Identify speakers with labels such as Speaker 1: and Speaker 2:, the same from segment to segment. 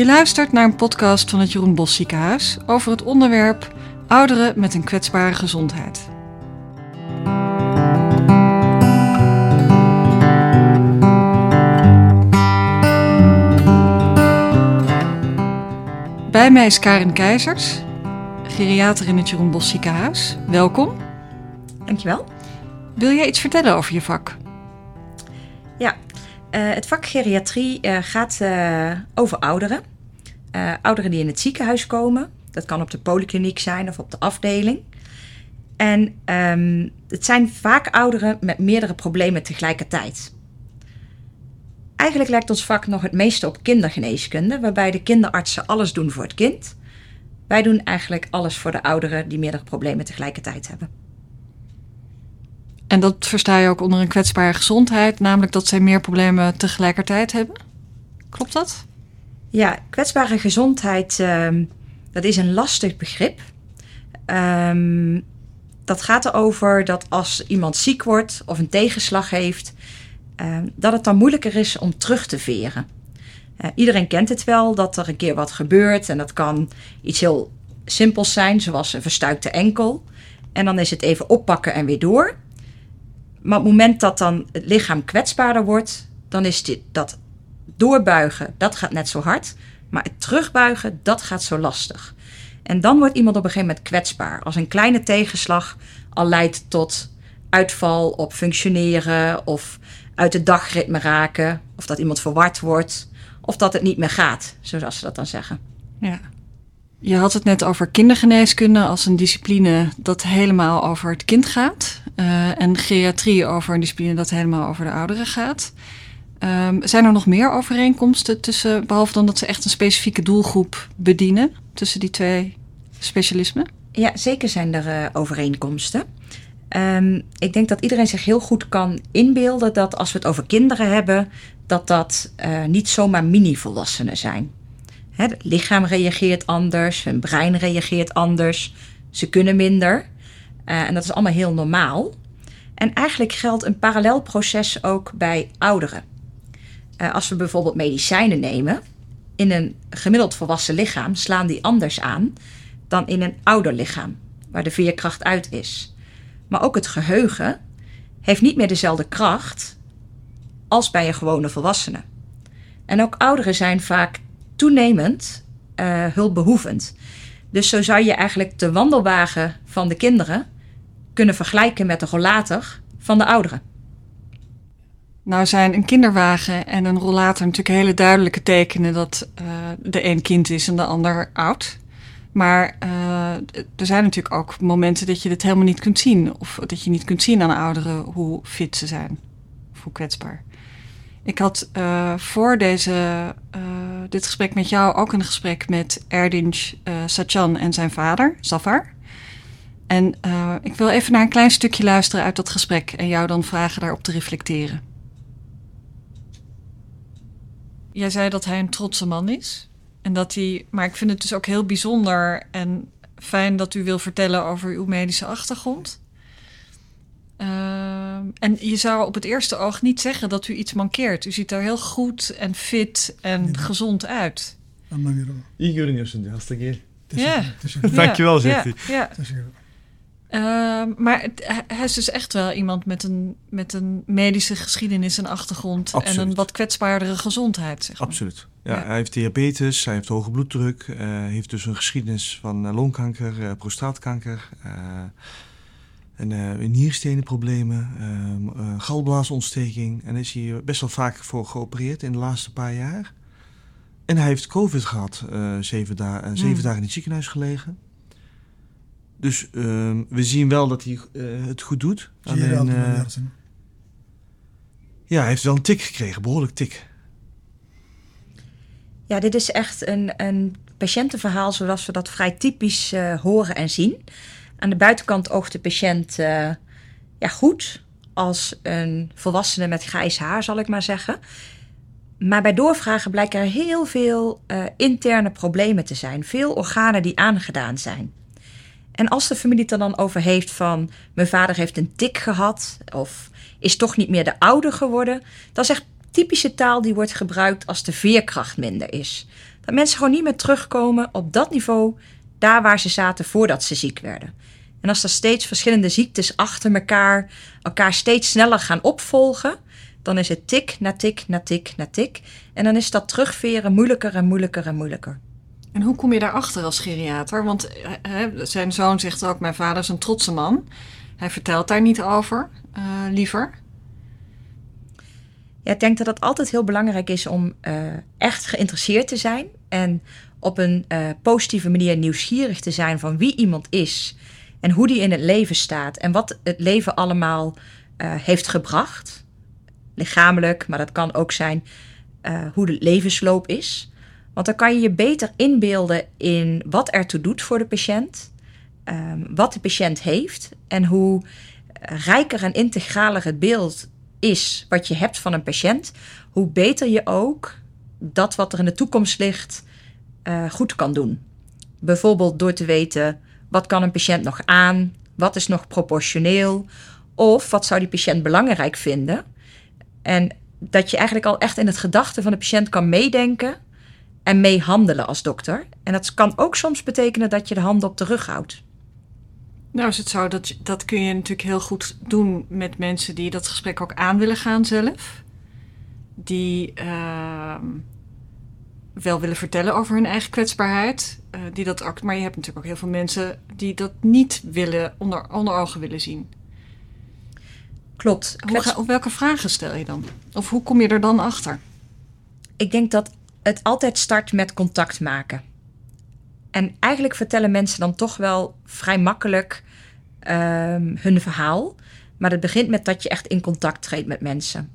Speaker 1: Je luistert naar een podcast van het Jeroen Bos Ziekenhuis over het onderwerp ouderen met een kwetsbare gezondheid. Bij mij is Karin Keizers, geriater in het Jeroen Bos Ziekenhuis. Welkom.
Speaker 2: Dankjewel.
Speaker 1: Wil jij iets vertellen over je vak?
Speaker 2: Ja, uh, het vak geriatrie uh, gaat uh, over ouderen. Ouderen die in het ziekenhuis komen. Dat kan op de polykliniek zijn of op de afdeling. En um, het zijn vaak ouderen met meerdere problemen tegelijkertijd. Eigenlijk lijkt ons vak nog het meeste op kindergeneeskunde, waarbij de kinderartsen alles doen voor het kind. Wij doen eigenlijk alles voor de ouderen die meerdere problemen tegelijkertijd hebben.
Speaker 1: En dat versta je ook onder een kwetsbare gezondheid, namelijk dat zij meer problemen tegelijkertijd hebben? Klopt dat?
Speaker 2: Ja, kwetsbare gezondheid, um, dat is een lastig begrip. Um, dat gaat erover dat als iemand ziek wordt of een tegenslag heeft, um, dat het dan moeilijker is om terug te veren. Uh, iedereen kent het wel, dat er een keer wat gebeurt en dat kan iets heel simpels zijn, zoals een verstuikte enkel. En dan is het even oppakken en weer door. Maar op het moment dat dan het lichaam kwetsbaarder wordt, dan is dit, dat doorbuigen, dat gaat net zo hard. Maar het terugbuigen, dat gaat zo lastig. En dan wordt iemand op een gegeven moment kwetsbaar. Als een kleine tegenslag al leidt tot uitval op functioneren of uit het dagritme raken. Of dat iemand verward wordt. Of dat het niet meer gaat, zoals ze dat dan zeggen.
Speaker 1: Ja. Je had het net over kindergeneeskunde als een discipline dat helemaal over het kind gaat. Uh, en geriatrie over een discipline dat helemaal over de ouderen gaat. Um, zijn er nog meer overeenkomsten tussen, behalve dan dat ze echt een specifieke doelgroep bedienen, tussen die twee specialismen?
Speaker 2: Ja, zeker zijn er uh, overeenkomsten. Um, ik denk dat iedereen zich heel goed kan inbeelden dat als we het over kinderen hebben, dat dat uh, niet zomaar mini-volwassenen zijn. Hè, het lichaam reageert anders, hun brein reageert anders, ze kunnen minder. Uh, en dat is allemaal heel normaal. En eigenlijk geldt een parallel proces ook bij ouderen. Uh, als we bijvoorbeeld medicijnen nemen, in een gemiddeld volwassen lichaam slaan die anders aan dan in een ouder lichaam, waar de veerkracht uit is. Maar ook het geheugen heeft niet meer dezelfde kracht als bij een gewone volwassene. En ook ouderen zijn vaak toenemend uh, hulpbehoevend. Dus zo zou je eigenlijk de wandelwagen van de kinderen kunnen vergelijken met de rollator van de ouderen.
Speaker 1: Nou zijn een kinderwagen en een rollator natuurlijk hele duidelijke tekenen dat uh, de een kind is en de ander oud. Maar uh, er zijn natuurlijk ook momenten dat je dit helemaal niet kunt zien. Of dat je niet kunt zien aan ouderen hoe fit ze zijn. Of hoe kwetsbaar. Ik had uh, voor deze, dit gesprek met jou ook een gesprek met Erdinch Sachan en zijn vader, Zafar. En ik wil even naar een klein stukje luisteren uit dat gesprek en jou dan vragen daarop te reflecteren. Jij zei dat hij een trotse man is. En dat hij, maar ik vind het dus ook heel bijzonder en fijn dat u wil vertellen over uw medische achtergrond. Uh, en je zou op het eerste oog niet zeggen dat u iets mankeert. U ziet er heel goed en fit en ja. gezond uit. Ja.
Speaker 3: Dankjewel, zegt
Speaker 1: ja.
Speaker 3: hij.
Speaker 1: Ja. Uh, maar het, hij is dus echt wel iemand met een, met een medische geschiedenis en achtergrond.
Speaker 3: Absoluut.
Speaker 1: En een wat kwetsbaardere gezondheid. Zeg maar.
Speaker 3: Absoluut. Ja, ja, Hij heeft diabetes, hij heeft hoge bloeddruk. Uh, heeft dus een geschiedenis van uh, longkanker, uh, prostaatkanker. en nierstenenproblemen, galblaasontsteking. En is hij best wel vaak voor geopereerd in de laatste paar jaar. En hij heeft COVID gehad, zeven, da zeven hmm. dagen in het ziekenhuis gelegen. Dus uh, we zien wel dat hij uh, het goed doet. Alleen, uh, ja, hij heeft wel een tik gekregen, behoorlijk tik.
Speaker 2: Ja, dit is echt een, een patiëntenverhaal zoals we dat vrij typisch uh, horen en zien. Aan de buitenkant oogt de patiënt ja, goed als een volwassene met grijs haar, zal ik maar zeggen. Maar bij doorvragen blijken er heel veel interne problemen te zijn. Veel organen die aangedaan zijn. En als de familie het er dan over heeft van mijn vader heeft een tik gehad of is toch niet meer de ouder geworden, dat is echt typische taal die wordt gebruikt als de veerkracht minder is. Dat mensen gewoon niet meer terugkomen op dat niveau, daar waar ze zaten voordat ze ziek werden. En als er steeds verschillende ziektes achter elkaar elkaar steeds sneller gaan opvolgen, dan is het tik na tik na tik na tik. En dan is dat terugveren moeilijker en moeilijker en moeilijker.
Speaker 1: En hoe kom je daarachter als geriater? Want eh, hè, zijn zoon zegt ook, mijn vader is een trotse man. Hij vertelt daar niet over, uh, liever.
Speaker 2: Ja, ik denk dat het altijd heel belangrijk is om echt geïnteresseerd te zijn. En op een positieve manier nieuwsgierig te zijn van wie iemand is. En hoe die in het leven staat. En wat het leven allemaal heeft gebracht. Lichamelijk, maar dat kan ook zijn hoe de levensloop is. Want dan kan je je beter inbeelden in wat ertoe doet voor de patiënt, um, wat de patiënt heeft en hoe rijker en integraler het beeld is wat je hebt van een patiënt, hoe beter je ook dat wat er in de toekomst ligt uh, goed kan doen. Bijvoorbeeld door te weten wat kan een patiënt nog aan, wat is nog proportioneel, of wat zou die patiënt belangrijk vinden. En dat je eigenlijk al echt in het gedachte van de patiënt kan meedenken en mee handelen als dokter. En dat kan ook soms betekenen dat je de handen op de rug houdt.
Speaker 1: Nou is het zo, dat, dat kun je natuurlijk heel goed doen met mensen die dat gesprek ook aan willen gaan zelf. Die uh, wel willen vertellen over hun eigen kwetsbaarheid. Uh, die dat ook, maar je hebt natuurlijk ook heel veel mensen die dat niet willen, onder, onder ogen willen zien.
Speaker 2: Klopt.
Speaker 1: Hoe ga, welke vragen stel je dan? Of hoe kom je er dan achter?
Speaker 2: Ik denk dat het altijd start met contact maken. En eigenlijk vertellen mensen dan toch wel vrij makkelijk um, hun verhaal. Maar het begint met dat je echt in contact treedt met mensen.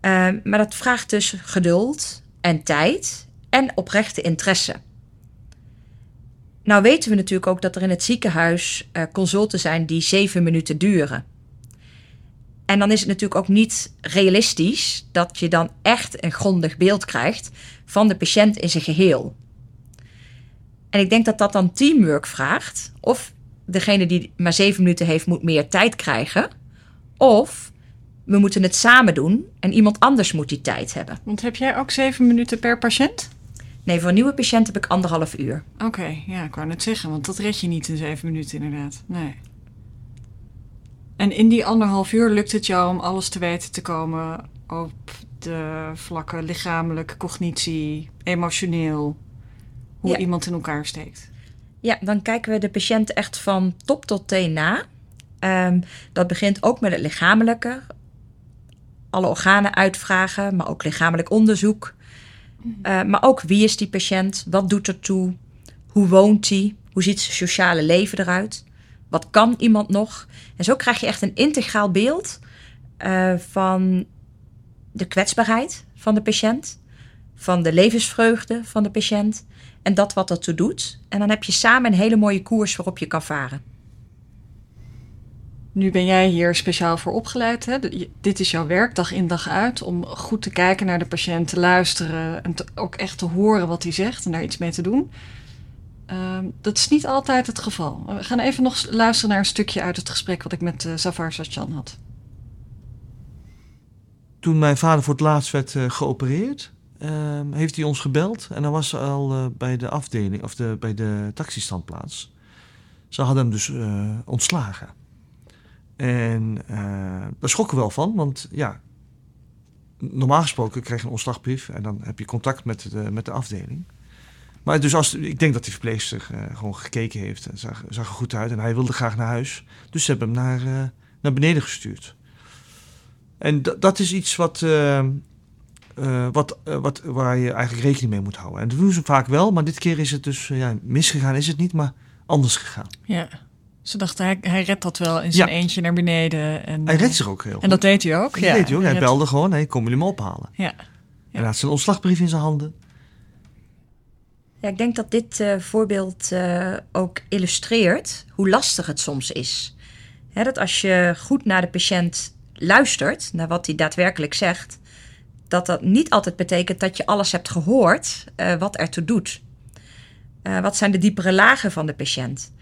Speaker 2: Um, maar dat vraagt dus geduld en tijd en oprechte interesse. Nou weten we natuurlijk ook dat er in het ziekenhuis uh, consulten zijn die zeven minuten duren. En dan is het natuurlijk ook niet realistisch dat je dan echt een grondig beeld krijgt van de patiënt in zijn geheel. En ik denk dat dat dan teamwork vraagt. Of degene die maar zeven minuten heeft, moet meer tijd krijgen. Of we moeten het samen doen en iemand anders moet die tijd hebben.
Speaker 1: Want heb jij ook zeven minuten per patiënt?
Speaker 2: Nee, voor een nieuwe patiënt heb ik anderhalf uur.
Speaker 1: Oké, ja, ik wou net zeggen, want dat red je niet in zeven minuten inderdaad. Nee. En in die anderhalf uur lukt het jou om alles te weten te komen op de vlakken lichamelijk, cognitie, emotioneel, hoe ja. iemand in elkaar steekt.
Speaker 2: Ja, dan kijken we de patiënt echt van top tot teen na. Um, dat begint ook met het lichamelijke. Alle organen uitvragen, maar ook lichamelijk onderzoek. Uh, maar ook wie is die patiënt? Wat doet er toe? Hoe woont hij? Hoe ziet zijn sociale leven eruit? Wat kan iemand nog? En zo krijg je echt een integraal beeld uh, van de kwetsbaarheid van de patiënt, van de levensvreugde van de patiënt en dat wat ertoe doet. En dan heb je samen een hele mooie koers waarop je kan varen.
Speaker 1: Nu ben jij hier speciaal voor opgeleid. Hè? Dit is jouw werk, dag in dag uit, om goed te kijken naar de patiënt, te luisteren en ook echt te horen wat hij zegt en daar iets mee te doen. Uh, dat is niet altijd het geval. We gaan even nog luisteren naar een stukje uit het gesprek wat ik met Zafar Sachan had.
Speaker 3: Toen mijn vader voor het laatst werd uh, geopereerd, uh, heeft hij ons gebeld. En dan was al uh, bij de afdeling, of de, bij de taxistandplaats. Ze hadden hem dus ontslagen. En daar schrokken we wel van, want ja, normaal gesproken krijg je een ontslagbrief en dan heb je contact met de, met de afdeling. Maar dus als, ik denk dat die verpleegster uh, gewoon gekeken heeft. En zag, zag er goed uit. En hij wilde graag naar huis. Dus ze hebben hem naar, uh, naar beneden gestuurd. En dat is iets wat, uh, wat, wat, waar je eigenlijk rekening mee moet houden. En dat doen ze vaak wel. Maar dit keer is het dus ja, misgegaan. Is het niet, maar anders gegaan.
Speaker 1: Ja. Ze dachten, hij, hij redt dat wel in zijn ja. eentje naar beneden. En,
Speaker 3: hij redt zich ook heel goed.
Speaker 1: En dat deed hij ook?
Speaker 3: Dat ja, deed hij ook. Hij, hij belde gewoon. Hey, kom jullie hem ophalen.
Speaker 1: Ja.
Speaker 3: ja. En hij had zijn ontslagbrief in zijn handen.
Speaker 2: Ja, ik denk dat dit uh, voorbeeld uh, ook illustreert hoe lastig het soms is. Dat als je goed naar de patiënt luistert, naar wat hij daadwerkelijk zegt, dat dat niet altijd betekent dat je alles hebt gehoord uh, wat ertoe doet. wat zijn de diepere lagen van de patiënt?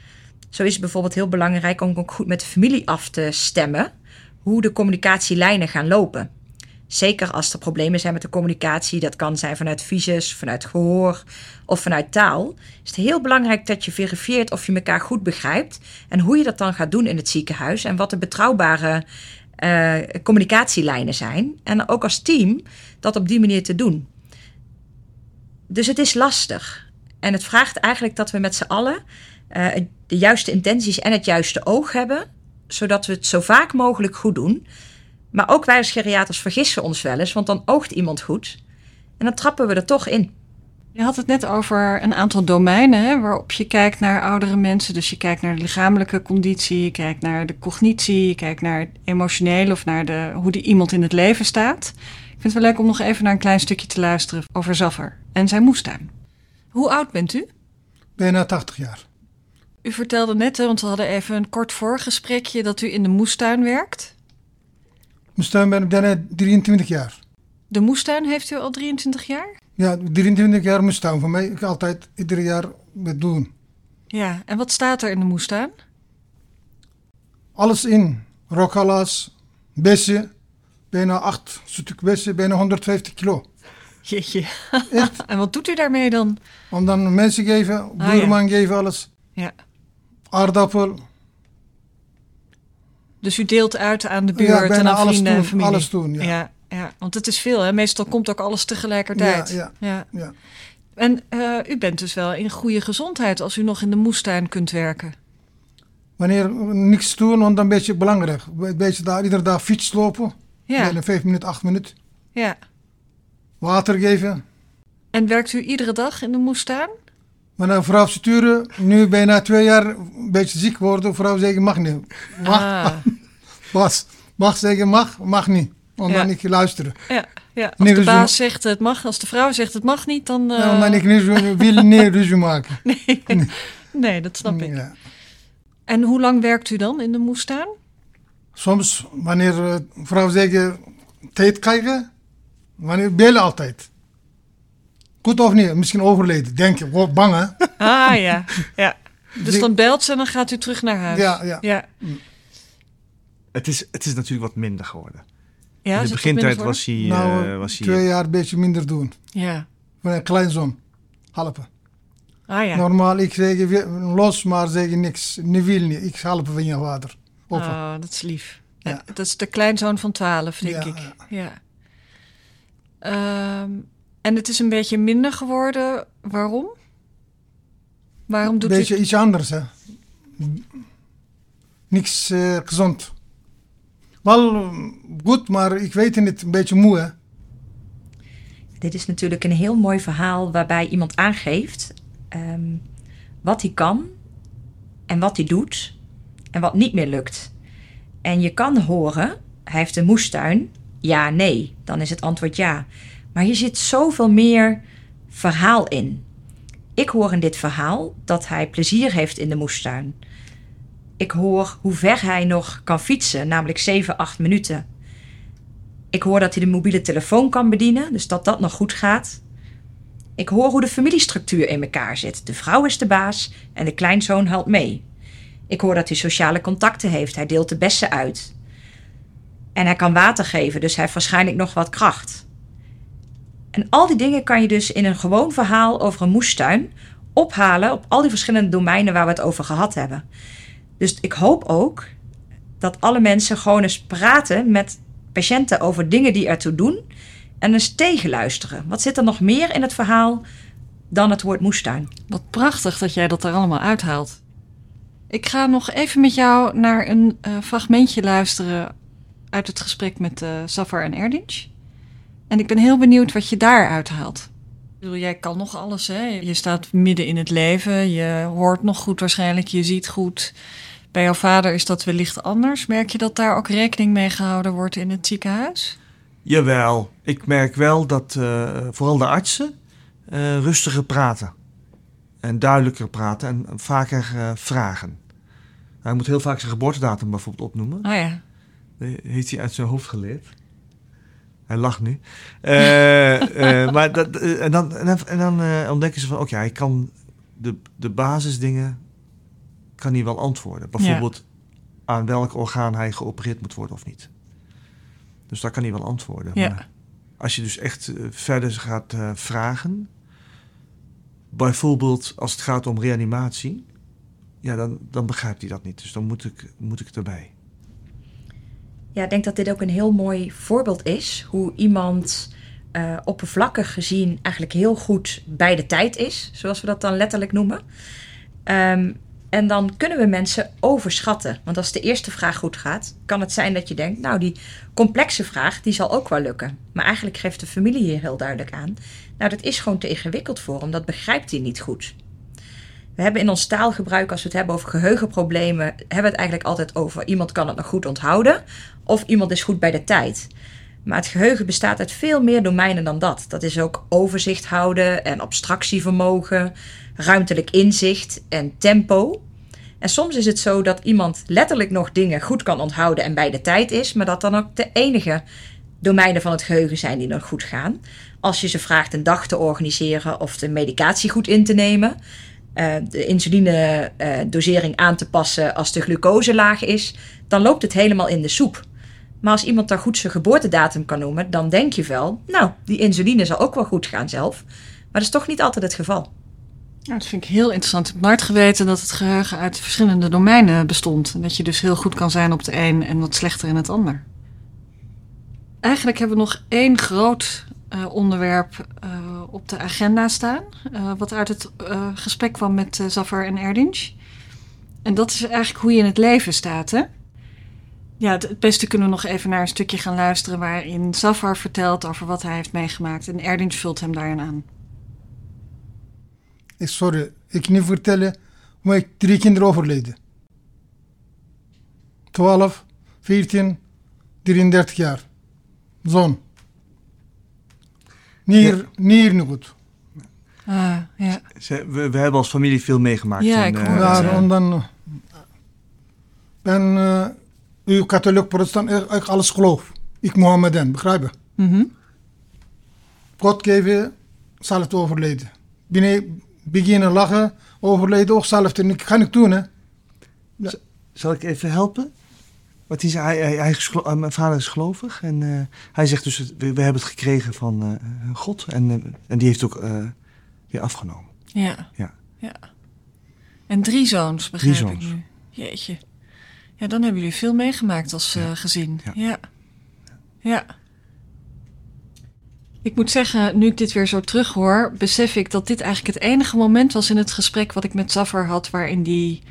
Speaker 2: Zo is het bijvoorbeeld heel belangrijk om ook goed met de familie af te stemmen hoe de communicatielijnen gaan lopen. Zeker als er problemen zijn met de communicatie, dat kan zijn vanuit visus, vanuit gehoor of vanuit taal, is het heel belangrijk dat je verifieert of je elkaar goed begrijpt en hoe je dat dan gaat doen in het ziekenhuis en wat de betrouwbare uh, communicatielijnen zijn. En ook als team dat op die manier te doen. Dus het is lastig. En het vraagt eigenlijk dat we met z'n allen uh, de juiste intenties en het juiste oog hebben, zodat we het zo vaak mogelijk goed doen. Maar ook wij als geriaters vergissen ons wel eens, want dan oogt iemand goed. En dan trappen we er toch in.
Speaker 1: Je had het net over een aantal domeinen hè, waarop je kijkt naar oudere mensen. Dus je kijkt naar de lichamelijke conditie, je kijkt naar de cognitie, je kijkt naar het emotionele of naar de, hoe die iemand in het leven staat. Ik vind het wel leuk om nog even naar een klein stukje te luisteren over Zaffer en zijn moestuin. Hoe oud bent u?
Speaker 4: Bijna 80 jaar.
Speaker 1: U vertelde net, want we hadden even een kort voorgesprekje, dat u in de moestuin werkt.
Speaker 4: Moestuin ben ik bijna 23 jaar.
Speaker 1: De moestuin heeft u al 23 jaar?
Speaker 4: Ja, 23 jaar moestuin. Voor mij, ik altijd ieder jaar met doen.
Speaker 1: Ja, en wat staat er in de moestuin?
Speaker 4: Alles in. Rokala's, bessen, bijna 8 stuk bessen, bijna 150 kilo.
Speaker 1: Jeetje.
Speaker 4: Echt?
Speaker 1: en wat doet u daarmee dan?
Speaker 4: Om dan mensen geven, buurman geven, alles.
Speaker 1: Ja.
Speaker 4: Aardappel.
Speaker 1: Dus u deelt uit aan de buurt en aan
Speaker 4: alles
Speaker 1: vrienden en familie?
Speaker 4: alles doen,
Speaker 1: ja. ja. want het is veel hè. Meestal komt ook alles tegelijkertijd.
Speaker 4: Ja,
Speaker 1: ja.
Speaker 4: Ja.
Speaker 1: En eh, u bent dus wel in goede gezondheid als u nog in de moestuin kunt werken.
Speaker 4: Wanneer niks doen, want dan een beetje belangrijk. Een beetje daar, iedere dag fiets lopen.
Speaker 1: Ja,
Speaker 4: Bijna 5 minuten, 8 minuten.
Speaker 1: ja.
Speaker 4: Water geven.
Speaker 1: En werkt u iedere dag in de moestuin?
Speaker 4: Maar nou, vrouw sturen, nu bijna twee jaar een beetje ziek worden. Vrouw zeggen mag niet. Mag,
Speaker 1: Ah,
Speaker 4: Bas, mag zeggen mag, mag niet. Omdat
Speaker 1: Ja.
Speaker 4: ik luisteren.
Speaker 1: ja, ja. Als
Speaker 4: Nee,
Speaker 1: de
Speaker 4: dus
Speaker 1: baas zegt het mag, als de vrouw zegt het mag niet, dan... eh,
Speaker 4: Ja, omdat ik niet wil niet ruzie maken.
Speaker 1: nee, nee, dat snap ik.
Speaker 4: Ja.
Speaker 1: En hoe lang werkt u dan in de moestuin?
Speaker 4: Soms, wanneer eh, vrouw zeggen tijd krijgen, wanneer bellen altijd. Goed of niet? Misschien overleden. Denk je, word bang hè?
Speaker 1: Ah ja, ja. Dus dan belt ze en dan gaat u terug naar huis.
Speaker 4: Ja, ja.
Speaker 1: ja.
Speaker 3: Het is, het is natuurlijk wat minder geworden.
Speaker 1: Ja,
Speaker 3: In de begintijd was hij...
Speaker 4: nou,
Speaker 3: eh, was hij
Speaker 4: twee jaar een beetje minder doen.
Speaker 1: Ja.
Speaker 4: Van een kleinzoon. Helpen.
Speaker 1: Ah ja.
Speaker 4: Normaal, ik zeg we- los, maar zeg niks. Niet wil niet. Ik helpen van je vader. Opa.
Speaker 1: Oh, dat is lief.
Speaker 4: Ja.
Speaker 1: Dat is de kleinzoon van 12, denk
Speaker 4: Ja,
Speaker 1: ik.
Speaker 4: ja.
Speaker 1: Ja. Ehm, en het is een beetje minder geworden. Waarom? Waarom
Speaker 4: Een
Speaker 1: doet
Speaker 4: beetje
Speaker 1: u...
Speaker 4: iets anders hè. Niks eh, gezond. Wel eh, goed, maar ik weet het niet. Een beetje moe hè.
Speaker 2: Dit is natuurlijk een heel mooi verhaal waarbij iemand aangeeft ehm, wat hij kan en wat hij doet en wat niet meer lukt. En je kan horen, hij heeft een moestuin, ja, nee. Dan is het antwoord ja. Maar hier zit zoveel meer verhaal in. Ik hoor in dit verhaal dat hij plezier heeft in de moestuin. Ik hoor hoe ver hij nog kan fietsen, namelijk 7, 8 minuten. Ik hoor dat hij de mobiele telefoon kan bedienen, dus dat dat nog goed gaat. Ik hoor hoe de familiestructuur in elkaar zit. De vrouw is de baas en de kleinzoon helpt mee. Ik hoor dat hij sociale contacten heeft. Hij deelt de bessen uit. En hij kan water geven, dus hij heeft waarschijnlijk nog wat kracht. En al die dingen kan je dus in een gewoon verhaal over een moestuin ophalen op al die verschillende domeinen waar we het over gehad hebben. Dus ik hoop ook dat alle mensen gewoon eens praten met patiënten over dingen die ertoe doen en eens tegenluisteren. Wat zit er nog meer in het verhaal dan het woord moestuin?
Speaker 1: Wat prachtig dat jij dat er allemaal uithaalt. Ik ga nog even met jou naar een eh, fragmentje luisteren uit het gesprek met eh Safar en Erdinch. En ik ben heel benieuwd wat je daar uithaalt. Ik bedoel, jij kan nog alles, hè? Je staat midden in het leven, je hoort nog goed waarschijnlijk, je ziet goed. Bij jouw vader is dat wellicht anders. Merk je dat daar ook rekening mee gehouden wordt in het ziekenhuis?
Speaker 3: Jawel, ik merk wel dat eh, vooral de artsen eh, rustiger praten. En duidelijker praten en vaker eh, vragen. Hij moet heel vaak zijn geboortedatum bijvoorbeeld opnoemen.
Speaker 1: Ah ja.
Speaker 3: Dat heeft hij uit zijn hoofd geleerd. Hij lacht nu. Eh, eh, maar dat, eh, en dan, en dan, en dan ontdekken ze van... oké, hij kan de, de basisdingen kan hij wel antwoorden. Bijvoorbeeld aan welk orgaan hij geopereerd moet worden of niet. Dus daar kan hij wel antwoorden.
Speaker 1: Ja.
Speaker 3: Maar als je dus echt verder gaat vragen, bijvoorbeeld als het gaat om reanimatie, ja, dan, dan begrijpt hij dat niet. Dus dan moet ik, moet ik erbij.
Speaker 2: Ja, ik denk dat dit ook een heel mooi voorbeeld is. Hoe iemand eh, oppervlakkig gezien eigenlijk heel goed bij de tijd is. Zoals we dat dan letterlijk noemen. Ehm, en dan kunnen we mensen overschatten. Want als de eerste vraag goed gaat, kan het zijn dat je denkt... nou, die complexe vraag, die zal ook wel lukken. Maar eigenlijk geeft de familie hier heel duidelijk aan... nou, dat is gewoon te ingewikkeld voor hem. Dat begrijpt hij niet goed. We hebben in ons taalgebruik, als we het hebben over geheugenproblemen... hebben we het eigenlijk altijd over... iemand kan het nog goed onthouden... of iemand is goed bij de tijd... Maar het geheugen bestaat uit veel meer domeinen dan dat. Dat is ook overzicht houden en abstractievermogen, ruimtelijk inzicht en tempo. En soms is het zo dat iemand letterlijk nog dingen goed kan onthouden en bij de tijd is, maar dat dan ook de enige domeinen van het geheugen zijn die nog goed gaan. Als je ze vraagt een dag te organiseren of de medicatie goed in te nemen, uh, de insuline-dosering aan te passen als de glucose laag is, dan loopt het helemaal in de soep. Maar als iemand daar goed zijn geboortedatum kan noemen, dan denk je wel, nou, die insuline zal ook wel goed gaan zelf. Maar dat is toch niet altijd het geval.
Speaker 1: Ja, dat vind ik heel interessant. Ik heb geweten dat het geheugen uit verschillende domeinen bestond. En dat je dus heel goed kan zijn op het een en wat slechter in het ander. Eigenlijk hebben we nog één groot uh, onderwerp uh, op de agenda staan. Uh, wat uit het gesprek kwam met Zafar en Erdinch. En dat is eigenlijk hoe je in het leven staat, hè? Ja, het beste kunnen we nog even naar een stukje gaan luisteren waarin Zafar vertelt over wat hij heeft meegemaakt en Erdinch vult hem daarin aan.
Speaker 4: Sorry, ik niet vertellen hoe ik drie kinderen overleden. 12, 14, 33 jaar. Zoon. Nier, ja. goed.
Speaker 1: Ah, ja.
Speaker 3: Ze, we, we, hebben als familie veel meegemaakt.
Speaker 1: Ja,
Speaker 3: en,
Speaker 1: ik
Speaker 3: uh,
Speaker 1: hoor
Speaker 4: Ja, en dan ben uh, u katholiek protestant, ik, ik alles geloof. Ik Mohammedan, begrijp je?
Speaker 1: Mm -hmm.
Speaker 4: God geven, zal het overleden. Binnen beginnen lachen, overleden ook zelf. Ik ga niet doen, hè.
Speaker 3: Ja. Zal ik even helpen? Wat hij hij, hij, hij is uh, mijn vader is gelovig en uh, hij zegt dus, we, we, hebben het gekregen van uh, God en, en die heeft ook weer afgenomen.
Speaker 1: Ja.
Speaker 3: ja.
Speaker 1: ja. En drie zoons, begrijp
Speaker 3: drie
Speaker 1: ik
Speaker 3: zoons.
Speaker 1: nu. Jeetje. Ja, dan hebben jullie veel meegemaakt als ja. gezin.
Speaker 3: Ja.
Speaker 1: ja. ja. Ik moet zeggen, nu ik dit weer zo terug hoor, besef ik dat dit eigenlijk het enige moment was in het gesprek wat ik met Zafar had, waarin die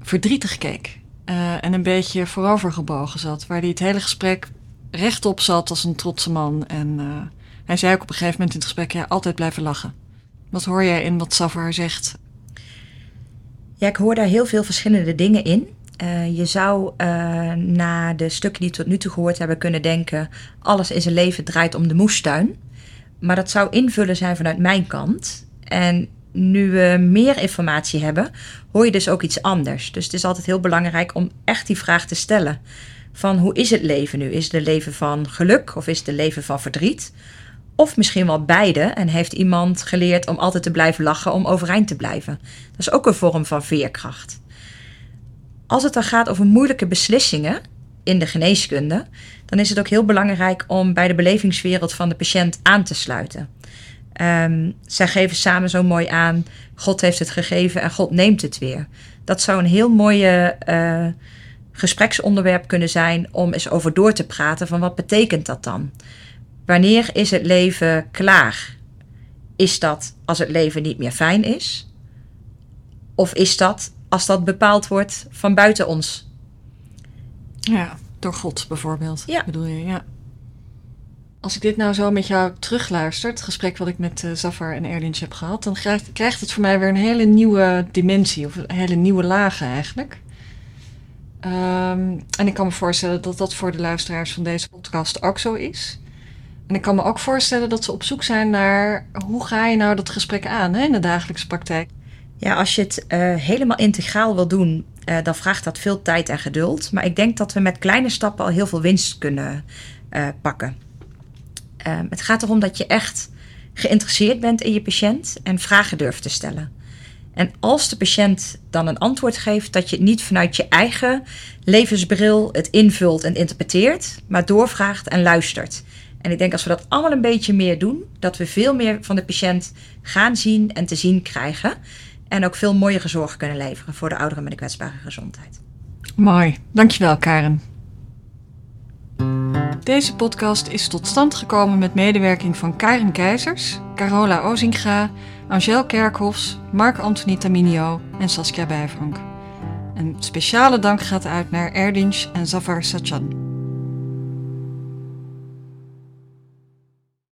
Speaker 1: verdrietig keek uh, en een beetje voorovergebogen zat. Waar hij het hele gesprek rechtop zat als een trotse man. En uh, hij zei ook op een gegeven moment in het gesprek, ja, altijd blijven lachen. Wat hoor jij in wat Zafar zegt?
Speaker 2: Ja, ik hoor daar heel veel verschillende dingen in. Uh, je zou na de stukken die tot nu toe gehoord hebben kunnen denken: alles in zijn leven draait om de moestuin. Maar dat zou invullen zijn vanuit mijn kant. En nu we meer informatie hebben, hoor je dus ook iets anders. Dus het is altijd heel belangrijk om echt die vraag te stellen: van hoe is het leven nu? Is het een leven van geluk of is het een leven van verdriet? Of misschien wel beide en heeft iemand geleerd om altijd te blijven lachen om overeind te blijven. Dat is ook een vorm van veerkracht. Als het dan gaat over moeilijke beslissingen in de geneeskunde, dan is het ook heel belangrijk om bij de belevingswereld van de patiënt aan te sluiten. Um, zij geven samen zo mooi aan: God heeft het gegeven en God neemt het weer. Dat zou een heel mooie uh, gespreksonderwerp kunnen zijn om eens over door te praten van wat betekent dat dan? Wanneer is het leven klaar? Is dat als het leven niet meer fijn is? Of is dat als dat bepaald wordt van buiten ons?
Speaker 1: Ja, door God bijvoorbeeld.
Speaker 2: Ja.
Speaker 1: Bedoel je, ja. Als ik dit nou zo met jou terugluister, het gesprek wat ik met uh, Zafar en Erdinch heb gehad, dan krijgt, krijgt het voor mij weer een hele nieuwe dimensie, of een hele nieuwe lagen eigenlijk. Um, en ik kan me voorstellen dat dat voor de luisteraars van deze podcast ook zo is. En ik kan me ook voorstellen dat ze op zoek zijn naar hoe ga je nou dat gesprek aan hè, in de dagelijkse praktijk.
Speaker 2: Ja, als je het uh, helemaal integraal wil doen, uh, dan vraagt dat veel tijd en geduld. Maar ik denk dat we met kleine stappen al heel veel winst kunnen pakken. Ehm, het gaat erom dat je echt geïnteresseerd bent in je patiënt en vragen durft te stellen. En als de patiënt dan een antwoord geeft, dat je het niet vanuit je eigen levensbril het invult en interpreteert, maar doorvraagt en luistert. En ik denk als we dat allemaal een beetje meer doen, dat we veel meer van de patiënt gaan zien en te zien krijgen. En ook veel mooiere zorg kunnen leveren voor de ouderen met een kwetsbare gezondheid.
Speaker 1: Mooi, dankjewel Karen. Deze podcast is tot stand gekomen met medewerking van Karen Keizers, Carola Ozinga, Angel Kerkhoffs, Marc-Anthony Taminio en Saskia Bijvank. Een speciale dank gaat uit naar Erdinch en Zafar Sachan.